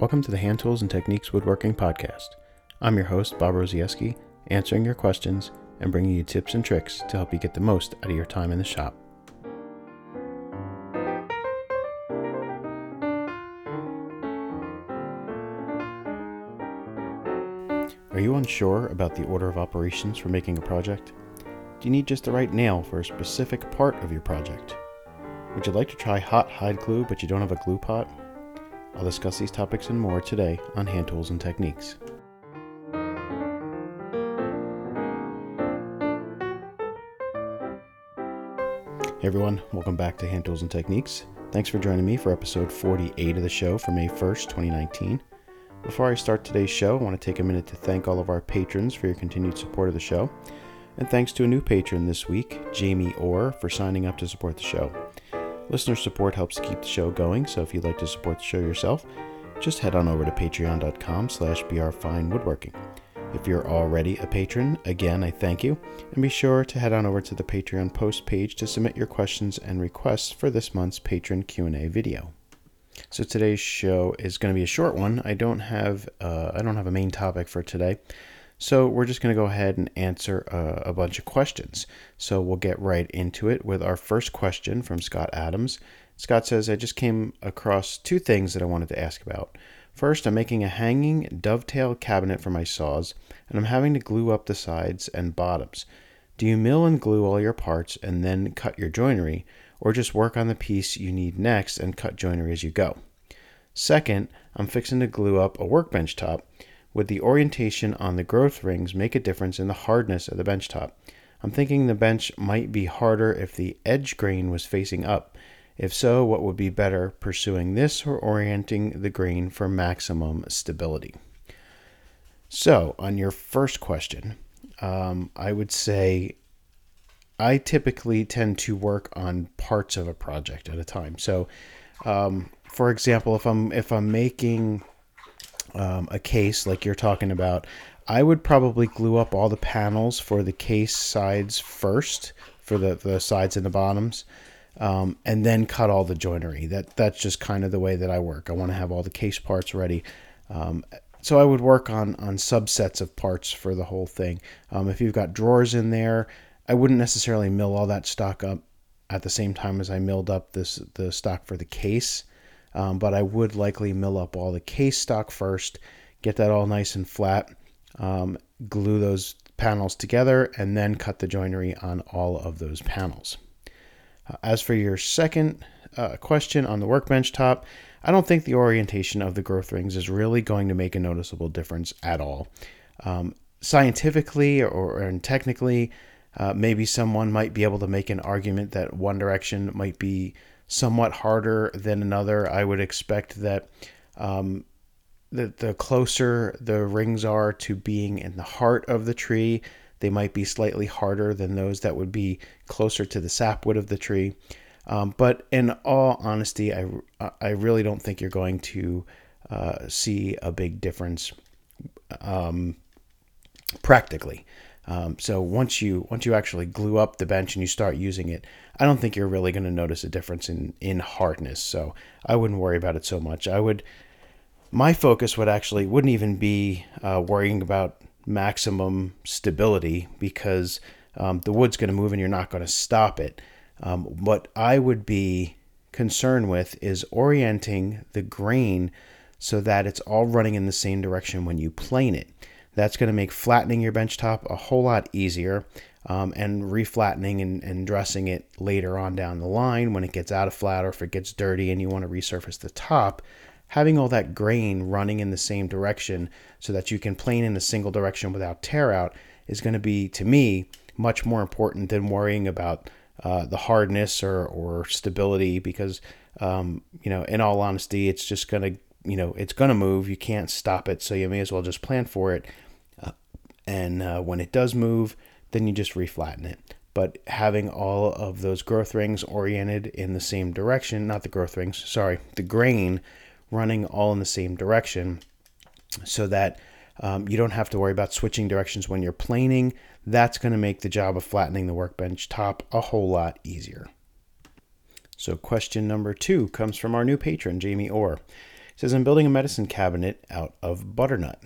Welcome to the Hand Tools and Techniques Woodworking Podcast. I'm your host, Bob Rozaieski, answering your questions and bringing you tips and tricks to help you get the most out of your time in the shop. Are you unsure about the order of operations for making a project? Do you need just the right nail for a specific part of your project? Would you like to try hot hide glue but you don't have a glue pot? I'll discuss these topics and more today on Hand Tools and Techniques. Hey everyone, welcome back to Hand Tools and Techniques. Thanks for joining me for episode 48 of the show for May 1st, 2019. Before I start today's show, I want to take a minute to thank all of our patrons for your continued support of the show. And thanks to a new patron this week, Jamie Orr, for signing up to support the show. Listener support helps keep the show going, so if you'd like to support the show yourself, just head on over to patreon.com slash brfinewoodworking. If you're already a patron, again, I thank you, and be sure to head on over to the Patreon post page to submit your questions and requests for this month's patron Q&A video. So today's show is going to be a short one. I don't have uh, I don't have a main topic for today. So we're just going to go ahead and answer a, a, bunch of questions. So we'll get right into it with our first question from Scott Adams. Scott says, I just came across two things that I wanted to ask about. First, I'm making a hanging dovetail cabinet for my saws, and I'm having to glue up the sides and bottoms. Do you mill and glue all your parts and then cut your joinery, or just work on the piece you need next and cut joinery as you go? Second, I'm fixing to glue up a workbench top would the orientation on the growth rings make a difference in the hardness of the bench top? I'm thinking the bench might be harder if the edge grain was facing up. If so, what would be better, pursuing this or orienting the grain for maximum stability? So, on your first question, um, I would say I typically tend to work on parts of a project at a time. So, um, for example, if I'm if I'm making um, a case like you're talking about, I would probably glue up all the panels for the case sides first, for the, the sides and the bottoms, um, and then cut all the joinery. That that's just kind of the way that I work. I want to have all the case parts ready. Um, so I would work on on subsets of parts for the whole thing. Um, if you've got drawers in there, I wouldn't necessarily mill all that stock up at the same time as I milled up this the stock for the case. Um, but I would likely mill up all the case stock first, get that all nice and flat, um, glue those panels together, and then cut the joinery on all of those panels. Uh, as for your second uh, question on the workbench top, I don't think the orientation of the growth rings is really going to make a noticeable difference at all. Um, scientifically or, or technically, uh, maybe someone might be able to make an argument that one direction might be somewhat harder than another. I would expect that um, the, the closer the rings are to being in the heart of the tree, they might be slightly harder than those that would be closer to the sapwood of the tree. Um, but in all honesty, I, I really don't think you're going to uh, see a big difference um, practically. Um, so once you once you actually glue up the bench and you start using it, I don't think you're really going to notice a difference in in hardness. So I wouldn't worry about it so much. I would my focus would actually wouldn't even be uh, worrying about maximum stability because um, the wood's going to move and you're not going to stop it. Um, what I would be concerned with is orienting the grain so that it's all running in the same direction when you plane it. That's going to make flattening your bench top a whole lot easier um, and reflattening and, and dressing it later on down the line when it gets out of flat or if it gets dirty and you want to resurface the top. Having all that grain running in the same direction so that you can plane in a single direction without tear out is going to be, to me, much more important than worrying about uh, the hardness or, or stability because, um, you know, in all honesty, it's just going to you know it's going to move. You can't stop it, so you may as well just plan for it. Uh, and uh, when it does move, then you just reflatten it. But having all of those growth rings oriented in the same direction, not the growth rings, sorry, the grain running all in the same direction, so that um, you don't have to worry about switching directions when you're planing. That's going to make the job of flattening the workbench top a whole lot easier. So, question number two comes from our new patron, Jamie Orr says I'm building a medicine cabinet out of butternut.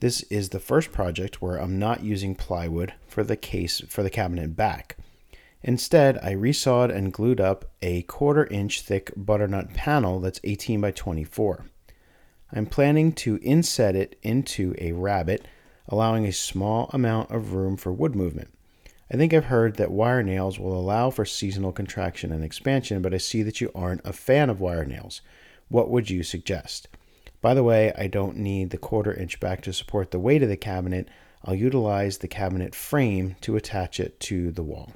This is the first project where I'm not using plywood for the case for the cabinet back. Instead, I resawed and glued up a quarter inch thick butternut panel that's 18 by 24. I'm planning to inset it into a rabbet, allowing a small amount of room for wood movement. I think I've heard that wire nails will allow for seasonal contraction and expansion, but I see that you aren't a fan of wire nails. What would you suggest? By the way, I don't need the quarter inch back to support the weight of the cabinet. I'll utilize the cabinet frame to attach it to the wall.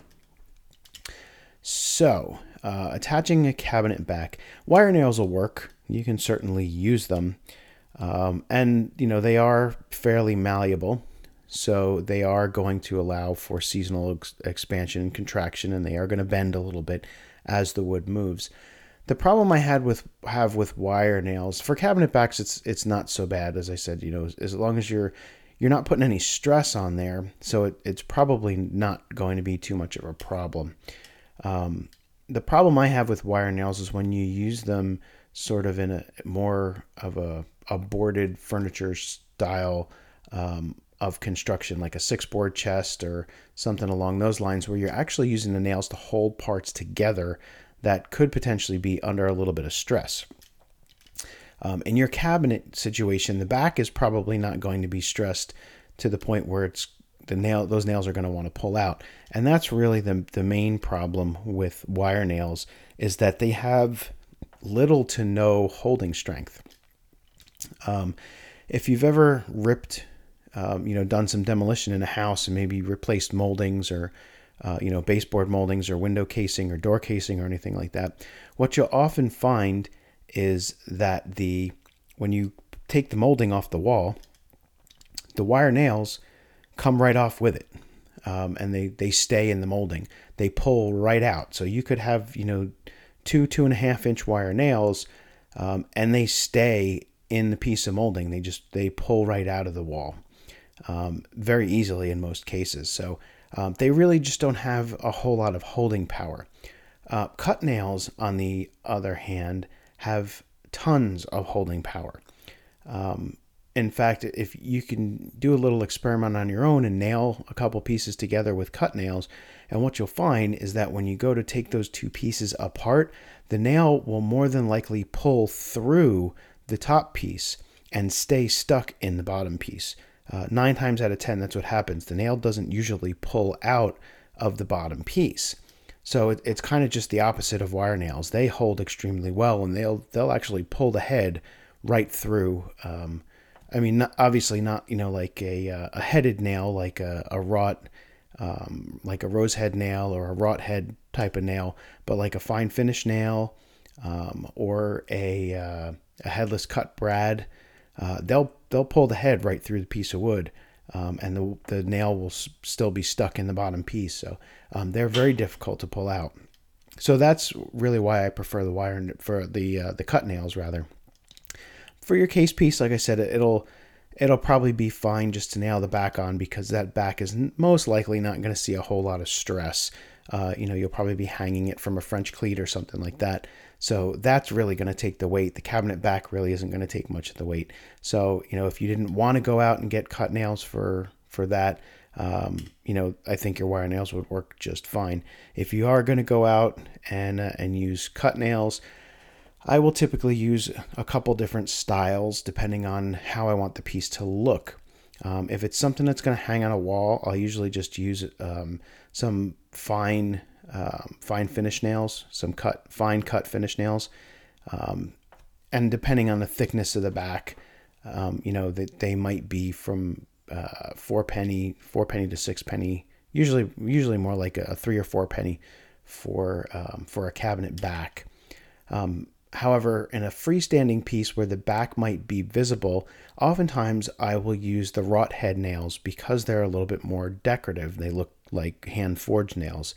So, uh, attaching a cabinet back, wire nails will work. You can certainly use them. Um, and, you know, they are fairly malleable. So they are going to allow for seasonal ex- expansion and contraction, and they are going to bend a little bit as the wood moves. The problem I had with have with wire nails for cabinet backs, it's it's not so bad as I said. You know, as, long as you're you're not putting any stress on there, so it, it's probably not going to be too much of a problem. Um, the problem I have with wire nails is when you use them sort of in a more of a, a boarded furniture style um, of construction, like a six board chest or something along those lines, where you're actually using the nails to hold parts together that could potentially be under a little bit of stress. Um, in your cabinet situation, the back is probably not going to be stressed to the point where it's the nail those nails are going to want to pull out and that's really the, the main problem with wire nails is that they have little to no holding strength um, if you've ever ripped um, you know, done some demolition in a house and maybe replaced moldings or, uh, you know, baseboard moldings or window casing or door casing or anything like that, what you'll often find is that the when you take the molding off the wall, the wire nails come right off with it. Um, and they, they stay in the molding. They pull right out. So you could have, you know, two, two and a half inch wire nails, um, and they stay in the piece of molding. They just, they pull right out of the wall um, very easily in most cases. So um, they really just don't have a whole lot of holding power. Uh, cut nails, on the other hand, have tons of holding power. Um, in fact, if you can do a little experiment on your own and nail a couple pieces together with cut nails, and what you'll find is that when you go to take those two pieces apart, the nail will more than likely pull through the top piece and stay stuck in the bottom piece. Uh, nine times out of ten, that's what happens. The nail doesn't usually pull out of the bottom piece. So it, it's kind of just the opposite of wire nails. They hold extremely well, and they'll they'll actually pull the head right through. Um, I mean, not, obviously not you know like a uh, a headed nail like a, a wrought um, like a rose head nail or a wrought head type of nail, but like a fine finish nail um, or a uh, a headless cut brad uh, they'll they'll pull the head right through the piece of wood, um, and the the nail will s- still be stuck in the bottom piece. So um, they're very difficult to pull out. So that's really why I prefer the wire for the uh, the cut nails rather. For your case piece, like I said, it'll it'll probably be fine just to nail the back on because that back is most likely not going to see a whole lot of stress. Uh, you know, you'll probably be hanging it from a French cleat or something like that. So that's really going to take the weight. The cabinet back really isn't going to take much of the weight. So, you know, if you didn't want to go out and get cut nails for for that, um, you know, I think your wire nails would work just fine. If you are going to go out and uh, and use cut nails, I will typically use a couple different styles depending on how I want the piece to look. Um, if it's something that's going to hang on a wall, I'll usually just use um, some fine um, fine finish nails, some cut fine cut finish nails, um, and depending on the thickness of the back, um, you know that they, might be from uh, four penny, four penny to six penny. Usually, usually more like a, three or four penny for um, for a cabinet back. Um, however, in a freestanding piece where the back might be visible, oftentimes I will use the wrought head nails because they're a little bit more decorative. They look like hand forged nails.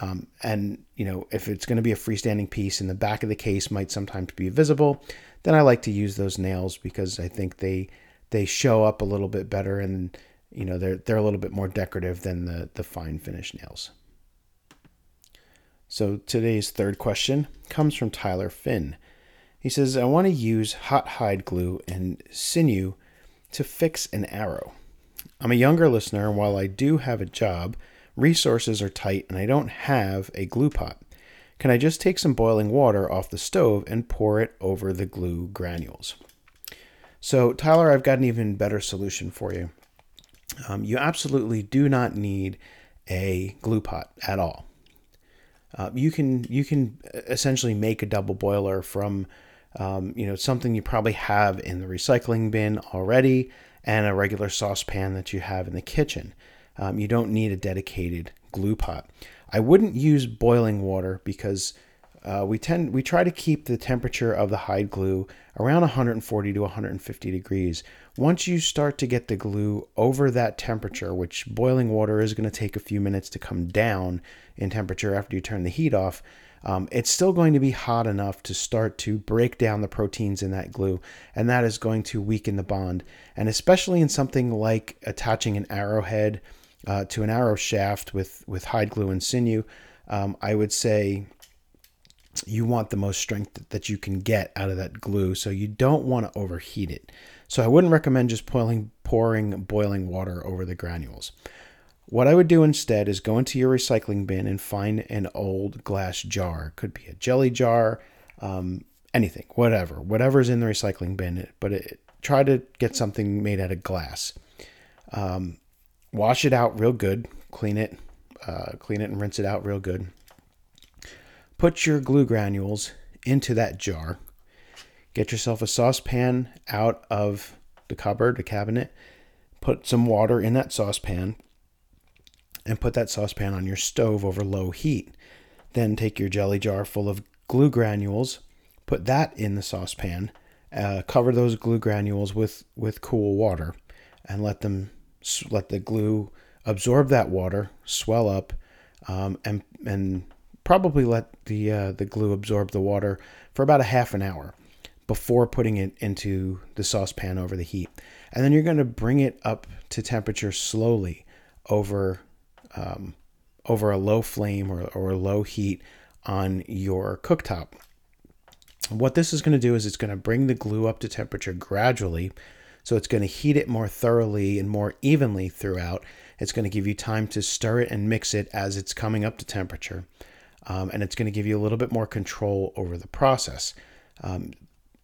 Um, and you know, if it's going to be a freestanding piece and the back of the case might sometimes be visible, then I like to use those nails because I think they they show up a little bit better and you know they're they're a little bit more decorative than the the fine finish nails. So today's third question comes from Tyler Finn. He He says, I want to use hot hide glue and sinew to fix an arrow. I'm a younger listener, and while I do have a job, resources are tight and I don't have a glue pot. Can I just take some boiling water off the stove and pour it over the glue granules? So, Tyler, I've got an even better solution for you. Um, you absolutely do not need a glue pot at all. Uh, you can you can essentially make a double boiler from um, you know something you probably have in the recycling bin already and a regular saucepan that you have in the kitchen. Um, you don't need a dedicated glue pot. I wouldn't use boiling water because uh, we tend we try to keep the temperature of the hide glue around 140 to 150 degrees. Once you start to get the glue over that temperature, which boiling water is going to take a few minutes to come down in temperature after you turn the heat off, um, it's still going to be hot enough to start to break down the proteins in that glue, and that is going to weaken the bond. And especially in something like attaching an arrowhead uh, to an arrow shaft with with hide glue and sinew, um, I would say you want the most strength that you can get out of that glue. So you don't want to overheat it. So I wouldn't recommend just pouring, pouring boiling water over the granules. What I would do instead is go into your recycling bin and find an old glass jar. Could be a jelly jar, um, anything, whatever, whatever's in the recycling bin. But it, try to get something made out of glass. Um, wash it out real good, clean it, uh, clean it and rinse it out real good put your glue granules into that jar. Get yourself a saucepan out of the cupboard, the cabinet. Put some water in that saucepan and put that saucepan on your stove over low heat. Then take your jelly jar full of glue granules, put that in the saucepan, uh, cover those glue granules with, with cool water, and let them let the glue absorb that water, swell up, um, and and probably let the uh, the glue absorb the water for about a half an hour before putting it into the saucepan over the heat. And then you're going to bring it up to temperature slowly over um, over a low flame or, or low heat on your cooktop. What this is going to do is it's going to bring the glue up to temperature gradually. So it's going to heat it more thoroughly and more evenly throughout. It's going to give you time to stir it and mix it as it's coming up to temperature um, and it's going to give you a little bit more control over the process. Um,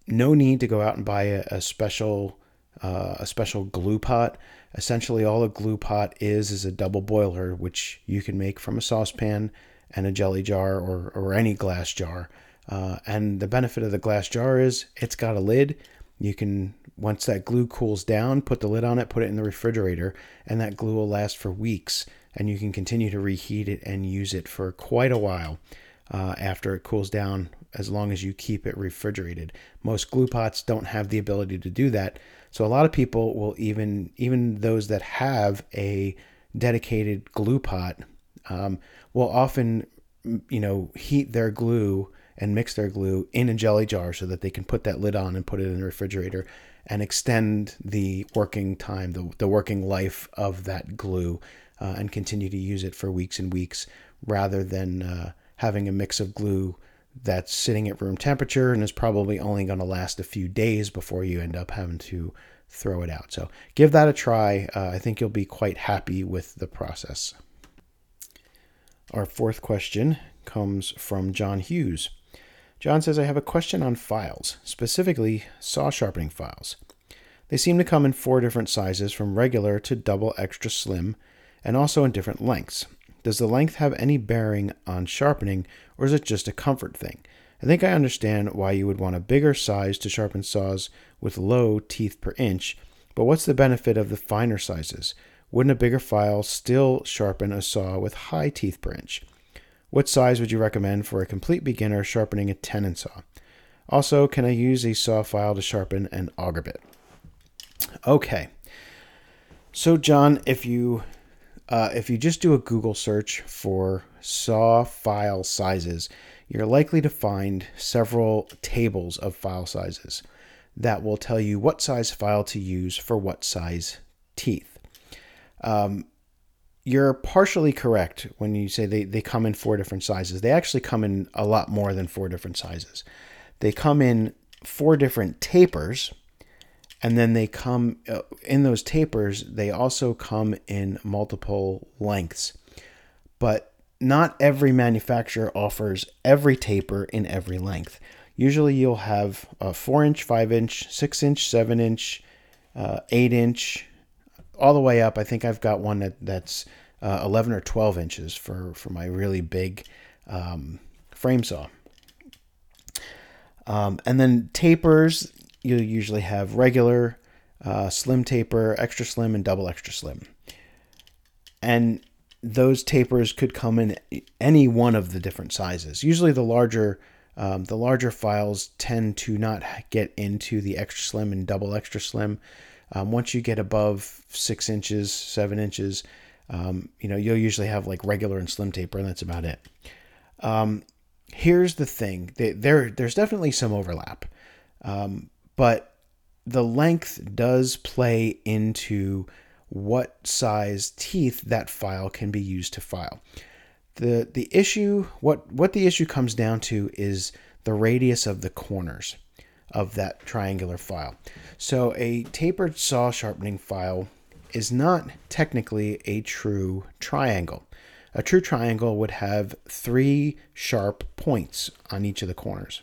no need to go out and buy a, a special uh, a special glue pot. Essentially, all a glue pot is is a double boiler, which you can make from a saucepan and a jelly jar or, or any glass jar. Uh, and the benefit of the glass jar is it's got a lid. You can, once that glue cools down, put the lid on it, put it in the refrigerator, and that glue will last for weeks and you can continue to reheat it and use it for quite a while uh, after it cools down as long as you keep it refrigerated. Most glue pots don't have the ability to do that. So a lot of people will even even those that have a dedicated glue pot um, will often you know heat their glue and mix their glue in a jelly jar so that they can put that lid on and put it in the refrigerator and extend the working time, the, the working life of that glue uh, and continue to use it for weeks and weeks rather than uh, having a mix of glue that's sitting at room temperature and is probably only going to last a few days before you end up having to throw it out. So give that a try. Uh, I think you'll be quite happy with the process. Our fourth question comes from John Hughes. John says, I have a question on files, specifically saw sharpening files. They seem to come in four different sizes from regular to double extra slim and also in different lengths. Does the length have any bearing on sharpening, or is it just a comfort thing? I think I understand why you would want a bigger size to sharpen saws with low teeth per inch, but what's the benefit of the finer sizes? Wouldn't a bigger file still sharpen a saw with high teeth per inch? What size would you recommend for a complete beginner sharpening a tenon saw? Also, can I use a saw file to sharpen an auger bit? Okay. So, John, if you uh, if you just do a Google search for saw file sizes, you're likely to find several tables of file sizes that will tell you what size file to use for what size teeth. Um, you're partially correct when you say they, they come in four different sizes. They actually come in a lot more than four different sizes. They come in four different tapers, and then they come uh, in those tapers. They also come in multiple lengths, but not every manufacturer offers every taper in every length. Usually, you'll have a four inch, five inch, six inch, seven inch, uh, eight inch, all the way up. I think I've got one that that's uh, 11 or 12 inches for for my really big um, frame saw. Um, and then tapers, you usually have regular, uh, slim taper, extra slim, and double extra slim. And those tapers could come in any one of the different sizes. Usually, the larger um, the larger files tend to not get into the extra slim and double extra slim. Um, once you get above six inches, seven inches, um, you know you'll usually have like regular and slim taper, and that's about it. Um, here's the thing: there there's definitely some overlap, um, but the length does play into what size teeth that file can be used to file. The the issue what what the issue comes down to is the radius of the corners of that triangular file. So a tapered saw sharpening file is not technically a true triangle. A true triangle would have three sharp points on each of the corners.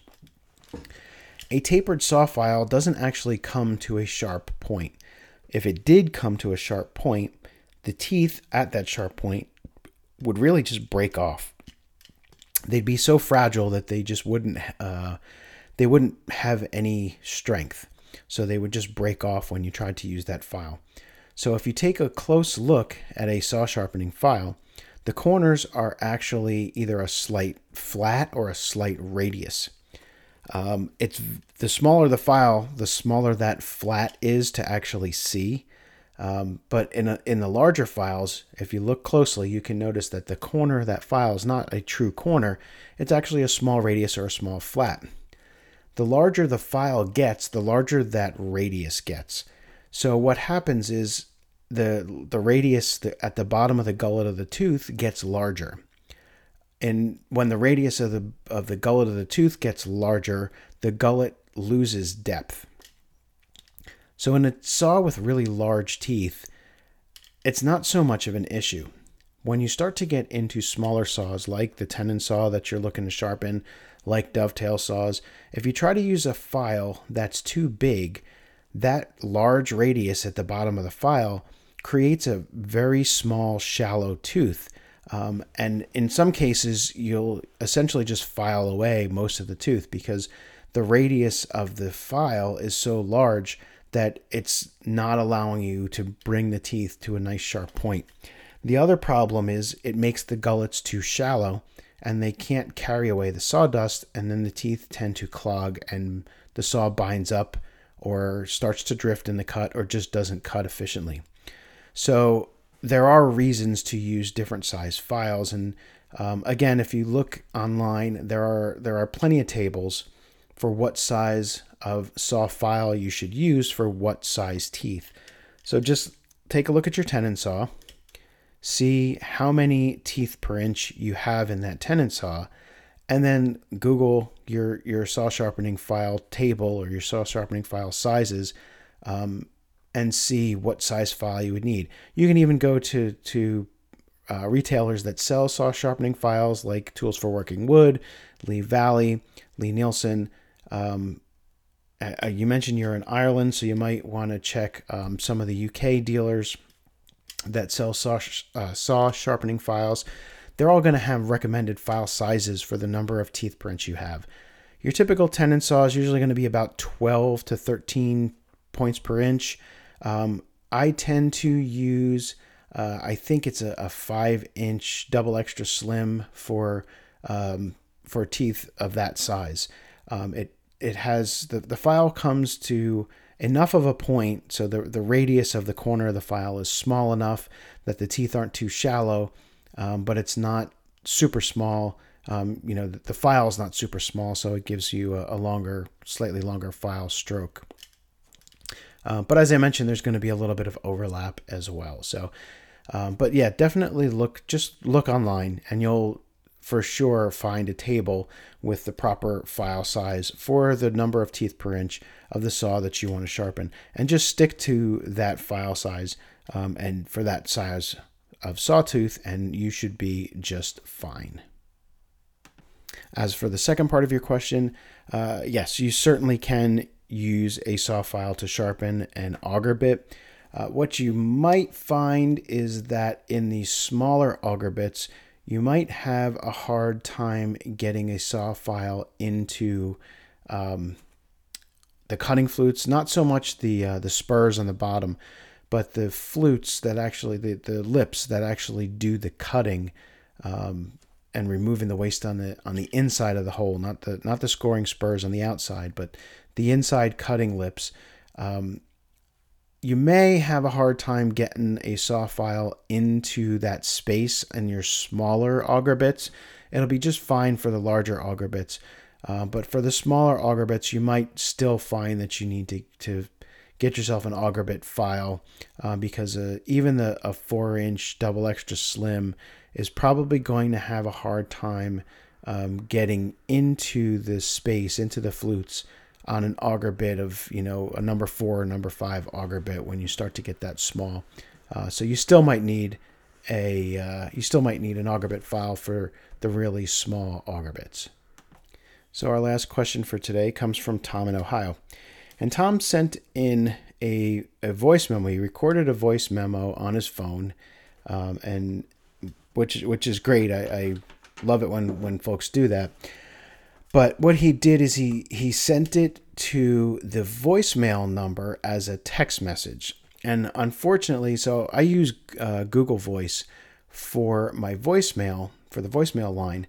A tapered saw file doesn't actually come to a sharp point. If it did come to a sharp point, the teeth at that sharp point would really just break off. They'd be so fragile that they just wouldn't uh, they wouldn't have any strength. So they would just break off when you tried to use that file. So if you take a close look at a saw sharpening file, the corners are actually either a slight flat or a slight radius. Um, it's the smaller the file, the smaller that flat is to actually see. Um, but in a, in the larger files, if you look closely, you can notice that the corner of that file is not a true corner. It's actually a small radius or a small flat. The larger the file gets, the larger that radius gets. So what happens is the the radius at the bottom of the gullet of the tooth gets larger and when the radius of the of the gullet of the tooth gets larger, the gullet loses depth. So in a saw with really large teeth, it's not so much of an issue. When you start to get into smaller saws like the tenon saw that you're looking to sharpen, like dovetail saws, if you try to use a file that's too big, that large radius at the bottom of the file creates a very small, shallow tooth um, and in some cases, you'll essentially just file away most of the tooth because the radius of the file is so large that it's not allowing you to bring the teeth to a nice sharp point. The other problem is it makes the gullets too shallow and they can't carry away the sawdust, and then the teeth tend to clog and the saw binds up or starts to drift in the cut or just doesn't cut efficiently. So there are reasons to use different size files. And um, again if you look online there are there are plenty of tables for what size of saw file you should use for what size teeth. So just take a look at your tenon saw see how many teeth per inch you have in that tenon saw and then google your your saw sharpening file table or your saw sharpening file sizes um, and see what size file you would need. You can even go to to uh, retailers that sell saw sharpening files like Tools for Working Wood, Lee Valley, Lie-Nielsen. Um, uh, you mentioned you're in Ireland, so you might want to check um, some of the UK dealers that sell saw, uh, saw sharpening files. They're all going to have recommended file sizes for the number of teeth per inch you have. Your typical tenon saw is usually going to be about 12 to 13 points per inch. Um, I tend to use, uh, I think it's a, a, five inch double extra slim for um, for teeth of that size. Um, it it has the, the file comes to enough of a point so the, the radius of the corner of the file is small enough that the teeth aren't too shallow, um, but it's not super small. Um, you know, the, the file is not super small, so it gives you a, a longer, slightly longer file stroke. Uh, but as I mentioned, there's going to be a little bit of overlap as well. So, um, but yeah, definitely look just look online, and you'll for sure find a table with the proper file size for the number of teeth per inch of the saw that you want to sharpen and just stick to that file size um, and for that size of sawtooth and you should be just fine. As for the second part of your question, uh, yes, you certainly can use a saw file to sharpen an auger bit. Uh, what you might find is that in the smaller auger bits, you might have a hard time getting a saw file into um, the cutting flutes. Not so much the uh, the spurs on the bottom, but the flutes that actually the, the lips that actually do the cutting um, and removing the waste on the on the inside of the hole, not the not the scoring spurs on the outside, but the inside cutting lips. Um, you may have a hard time getting a saw file into that space in your smaller auger bits. It'll be just fine for the larger auger bits. Uh, but for the smaller auger bits, you might still find that you need to, to get yourself an auger bit file uh, because uh, even the, a 4 inch double extra slim is probably going to have a hard time um, getting into the space, into the flutes on an auger bit of you know a number four or number five auger bit when you start to get that small. Uh, so you still might need a uh, you still might need an auger bit file for the really small auger bits. So our last question for today comes from Tom in Ohio, and Tom sent in a, a voice memo. He recorded a voice memo on his phone, um, and which which is great. I, I love it when when folks do that. But what he did is he he sent it to the voicemail number as a text message. And unfortunately, so I use uh, Google Voice for my voicemail for the voicemail line,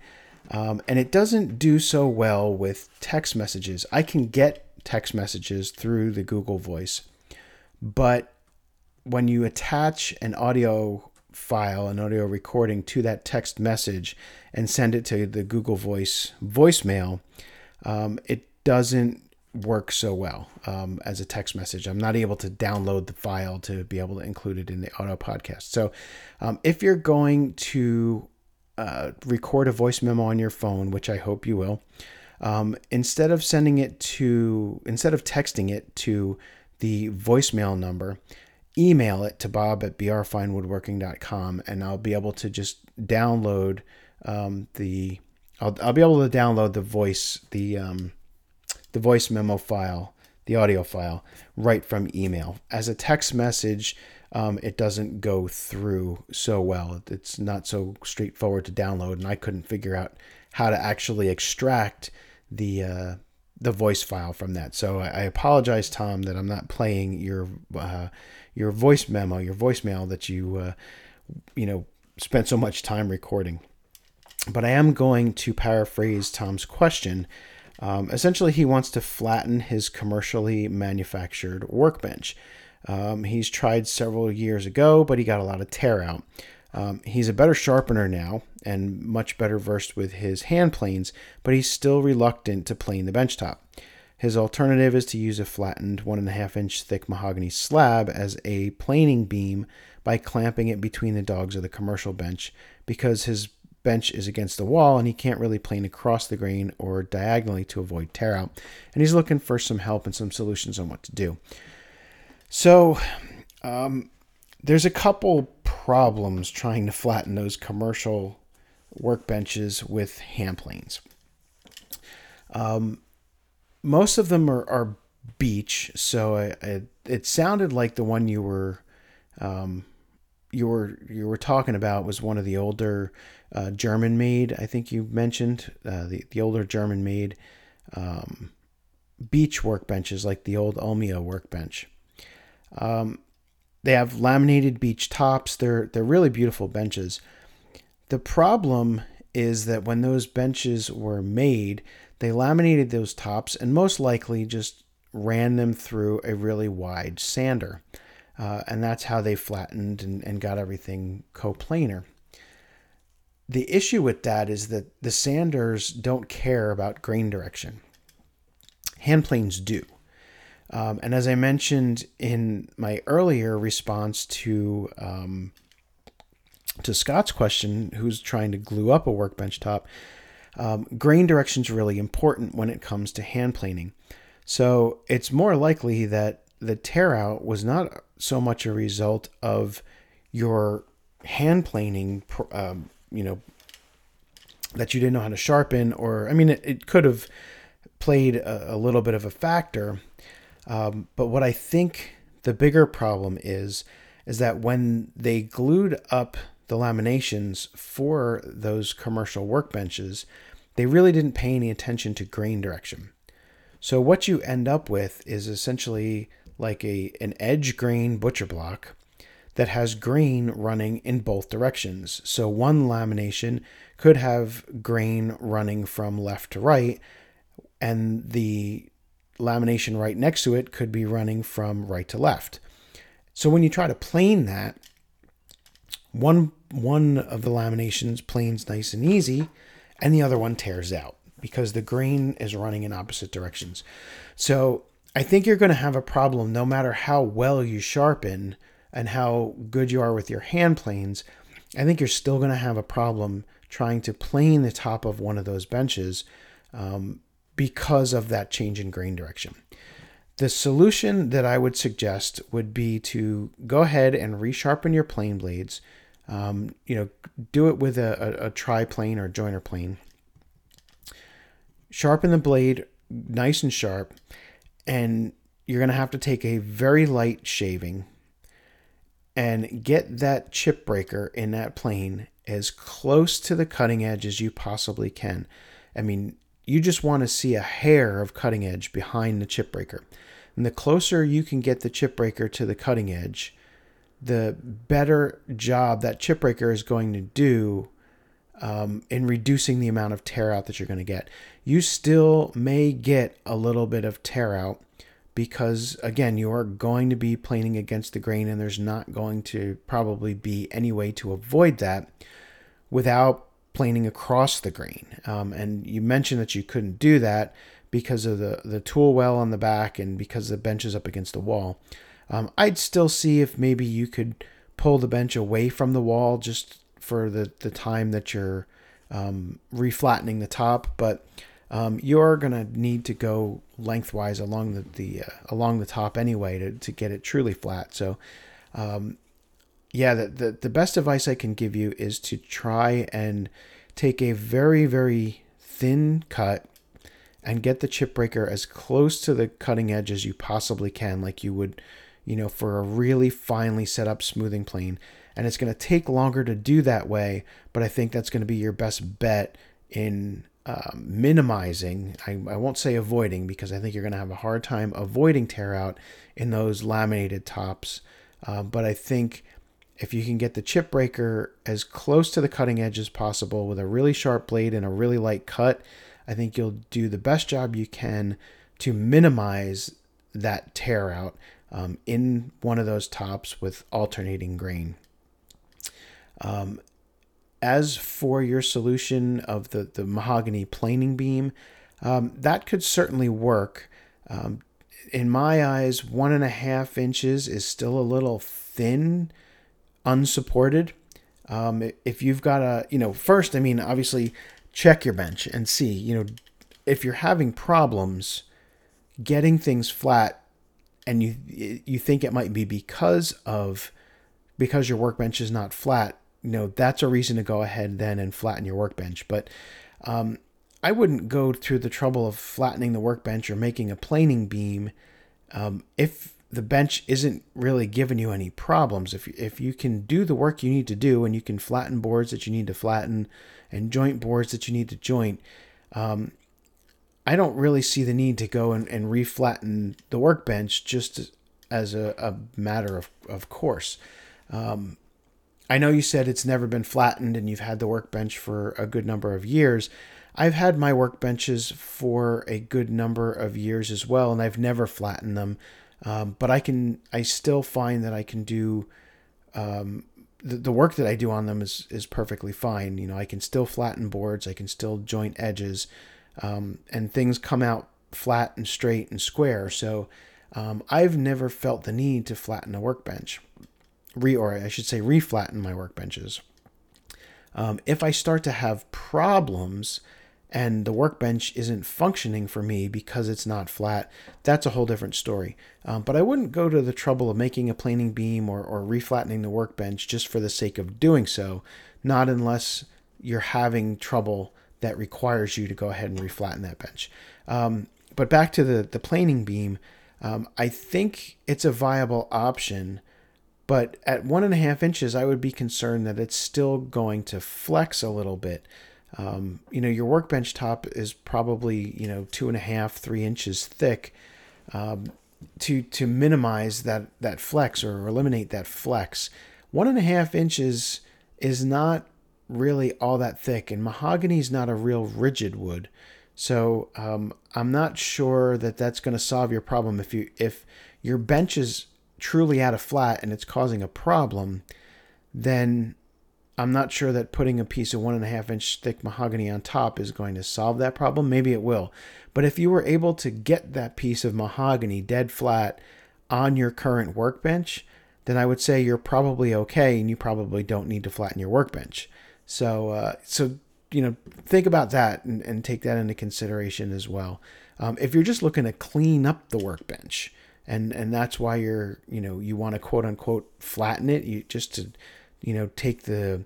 um, and it doesn't do so well with text messages. I can get text messages through the Google Voice, but when you attach an audio file, an audio recording to that text message and send it to the Google Voice voicemail, um, it doesn't work so well um, as a text message. I'm not able to download the file to be able to include it in the auto podcast. So um, if you're going to uh, record a voice memo on your phone, which I hope you will, um, instead of sending it to, instead of texting it to the voicemail number, email it to bob at brfinewoodworking.com and I'll be able to just download um, the I'll, I'll be able to download the voice the um, the voice memo file the audio file right from email. As a text message um, it doesn't go through so well. It's not so straightforward to download and I couldn't figure out how to actually extract the uh, the voice file from that so I, apologize Tom that I'm not playing your uh, your voice memo, your voicemail that you uh, you know spent so much time recording. But I am going to paraphrase Tom's question. Um, essentially, he wants to flatten his commercially manufactured workbench. Um, he's tried several years ago, but he got a lot of tear out. Um, he's a better sharpener now and much better versed with his hand planes, but he's still reluctant to plane the benchtop. His alternative is to use a flattened one and a half inch thick mahogany slab as a planing beam by clamping it between the dogs of the commercial bench because his bench is against the wall and he can't really plane across the grain or diagonally to avoid tear out. And he's looking for some help and some solutions on what to do. So, um, there's a couple problems trying to flatten those commercial workbenches with hand planes. Um, most of them are, are beech, so I, I, it sounded like the one you were um, you were you were talking about was one of the older uh, German made. I think you mentioned uh, the the older German made um, beech workbenches, like the old Ulmia workbench. Um, they have laminated beech tops. They're they're really beautiful benches. The problem is that when those benches were made, they laminated those tops and most likely just ran them through a really wide sander. Uh, and that's how they flattened and, and got everything coplanar. The issue with that is that the sanders don't care about grain direction. Hand planes do. Um, and as I mentioned in my earlier response to um, to Scott's question, who's trying to glue up a workbench top, um, grain direction is really important when it comes to hand planing. So it's more likely that the tear out was not so much a result of your hand planing, um, you know, that you didn't know how to sharpen, or I mean, it, it could have played a, a, little bit of a factor. Um, but what I think the bigger problem is, is that when they glued up the laminations for those commercial workbenches, they really didn't pay any attention to grain direction. So what you end up with is essentially like a an edge grain butcher block that has grain running in both directions. So one lamination could have grain running from left to right, and the lamination right next to it could be running from right to left. So when you try to plane that, one one of the laminations planes nice and easy, and the other one tears out because the grain is running in opposite directions. So I think you're going to have a problem no matter how well you sharpen and how good you are with your hand planes, I think you're still going to have a problem trying to plane the top of one of those benches um, because of that change in grain direction. The solution that I would suggest would be to go ahead and resharpen your plane blades. Um, you know, do it with a, a, a try-plane or joiner plane. Sharpen the blade nice and sharp, and you're going to have to take a very light shaving and get that chip breaker in that plane as close to the cutting edge as you possibly can. I mean, you just want to see a hair of cutting edge behind the chip breaker. And the closer you can get the chip breaker to the cutting edge, the better job that chip breaker is going to do um, in reducing the amount of tear out that you're going to get. You still may get a little bit of tear out because again you are going to be planing against the grain and there's not going to probably be any way to avoid that without planing across the grain um, and you mentioned that you couldn't do that because of the, the tool well on the back and because the bench is up against the wall um, i'd still see if maybe you could pull the bench away from the wall just for the, the time that you're um, reflattening the top but um, you're gonna need to go lengthwise along the, the uh, along the top anyway to, to get it truly flat. So, um, yeah, the, the the best advice I can give you is to try and take a very very thin cut and get the chip breaker as close to the cutting edge as you possibly can, like you would, you know, for a really finely set up smoothing plane. And it's going to take longer to do that way, but I think that's going to be your best bet in um, minimizing, I, I won't say avoiding because I think you're going to have a hard time avoiding tear out in those laminated tops. Uh, but I think if you can get the chip breaker as close to the cutting edge as possible with a really sharp blade and a really light cut, I think you'll do the best job you can to minimize that tear out um, in one of those tops with alternating grain. Um, as for your solution of the, the mahogany planing beam, um, that could certainly work. Um, in my eyes, one and a half inches is still a little thin, unsupported. Um, if you've got a, you know, first, I mean, obviously, check your bench and see, you know, if you're having problems getting things flat and you you think it might be because of because your workbench is not flat you know that's a reason to go ahead then and flatten your workbench but um, i wouldn't go through the trouble of flattening the workbench or making a planing beam um, if the bench isn't really giving you any problems if, if you can do the work you need to do and you can flatten boards that you need to flatten and joint boards that you need to joint um, i don't really see the need to go and, and reflatten the workbench just as a, a matter of, of course um, I know you said it's never been flattened and you've had the workbench for a good number of years. I've had my workbenches for a good number of years as well, and I've never flattened them. Um, but I can, I still find that I can do um, the, the work that I do on them is is perfectly fine. You know, I can still flatten boards, I can still joint edges, um, and things come out flat and straight and square. So um, I've never felt the need to flatten a workbench re or I should say reflatten my workbenches. Um, if I start to have problems and the workbench isn't functioning for me because it's not flat, that's a whole different story. Um, but I wouldn't go to the trouble of making a planing beam or, or reflattening the workbench just for the sake of doing so, not unless you're having trouble that requires you to go ahead and reflatten that bench. Um, but back to the, the planing beam, um, I think it's a viable option, but at one and a half inches, I would be concerned that it's still going to flex a little bit. Um, you know, your workbench top is probably you know two and a half, three inches thick. Um, to to minimize that that flex or eliminate that flex, one and a half inches is not really all that thick, and mahogany is not a real rigid wood. So um, I'm not sure that that's going to solve your problem if you if your bench is truly out of flat and it's causing a problem, then I'm not sure that putting a piece of one and a half inch thick mahogany on top is going to solve that problem. Maybe it will. But if you were able to get that piece of mahogany dead flat on your current workbench, then I would say you're probably okay and you probably don't need to flatten your workbench. So, uh, so you know, think about that and, and take that into consideration as well. Um, if you're just looking to clean up the workbench, and and that's why you're, you know, you want to quote unquote flatten it, you just to, you know, take the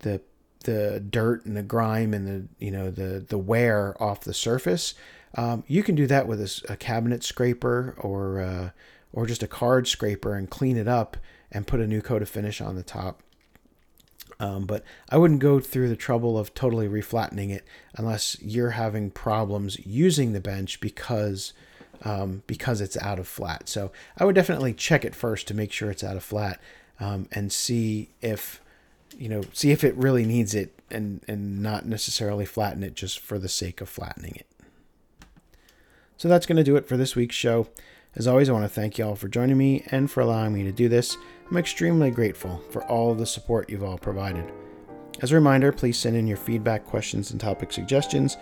the the dirt and the grime and the you know the the wear off the surface. Um, you can do that with a, a cabinet scraper or uh, or just a card scraper and clean it up and put a new coat of finish on the top. Um, but I wouldn't go through the trouble of totally reflattening it unless you're having problems using the bench because um, because it's out of flat. So I would definitely check it first to make sure it's out of flat um, and see if you know see if it really needs it and and not necessarily flatten it just for the sake of flattening it. So that's going to do it for this week's show. As always, I want to thank you all for joining me and for allowing me to do this. I'm extremely grateful for all of the support you've all provided. As a reminder, please send in your feedback, questions, and topic suggestions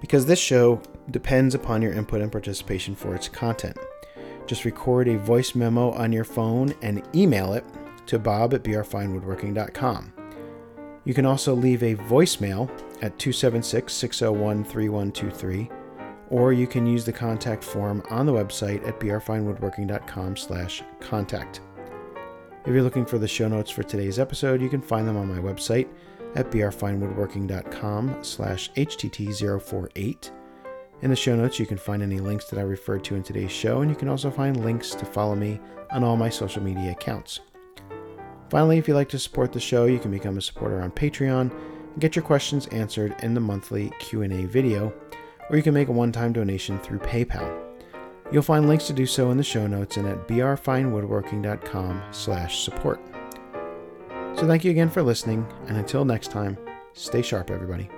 because this show depends upon your input and participation for its content. Just record a voice memo on your phone and email it to bob at brfinewoodworking.com. You can also leave a voicemail at 276 601 3123 or you can use the contact form on the website at brfinewoodworking.com slash contact. If you're looking for the show notes for today's episode, you can find them on my website at brfinewoodworking.com slash htt048. In the show notes, you can find any links that I referred to in today's show, and you can also find links to follow me on all my social media accounts. Finally, if you'd like to support the show, you can become a supporter on Patreon and get your questions answered in the monthly Q&A video, or you can make a one-time donation through PayPal. You'll find links to do so in the show notes and at brfinewoodworking.com slash support. So thank you again for listening, and until next time, stay sharp, everybody.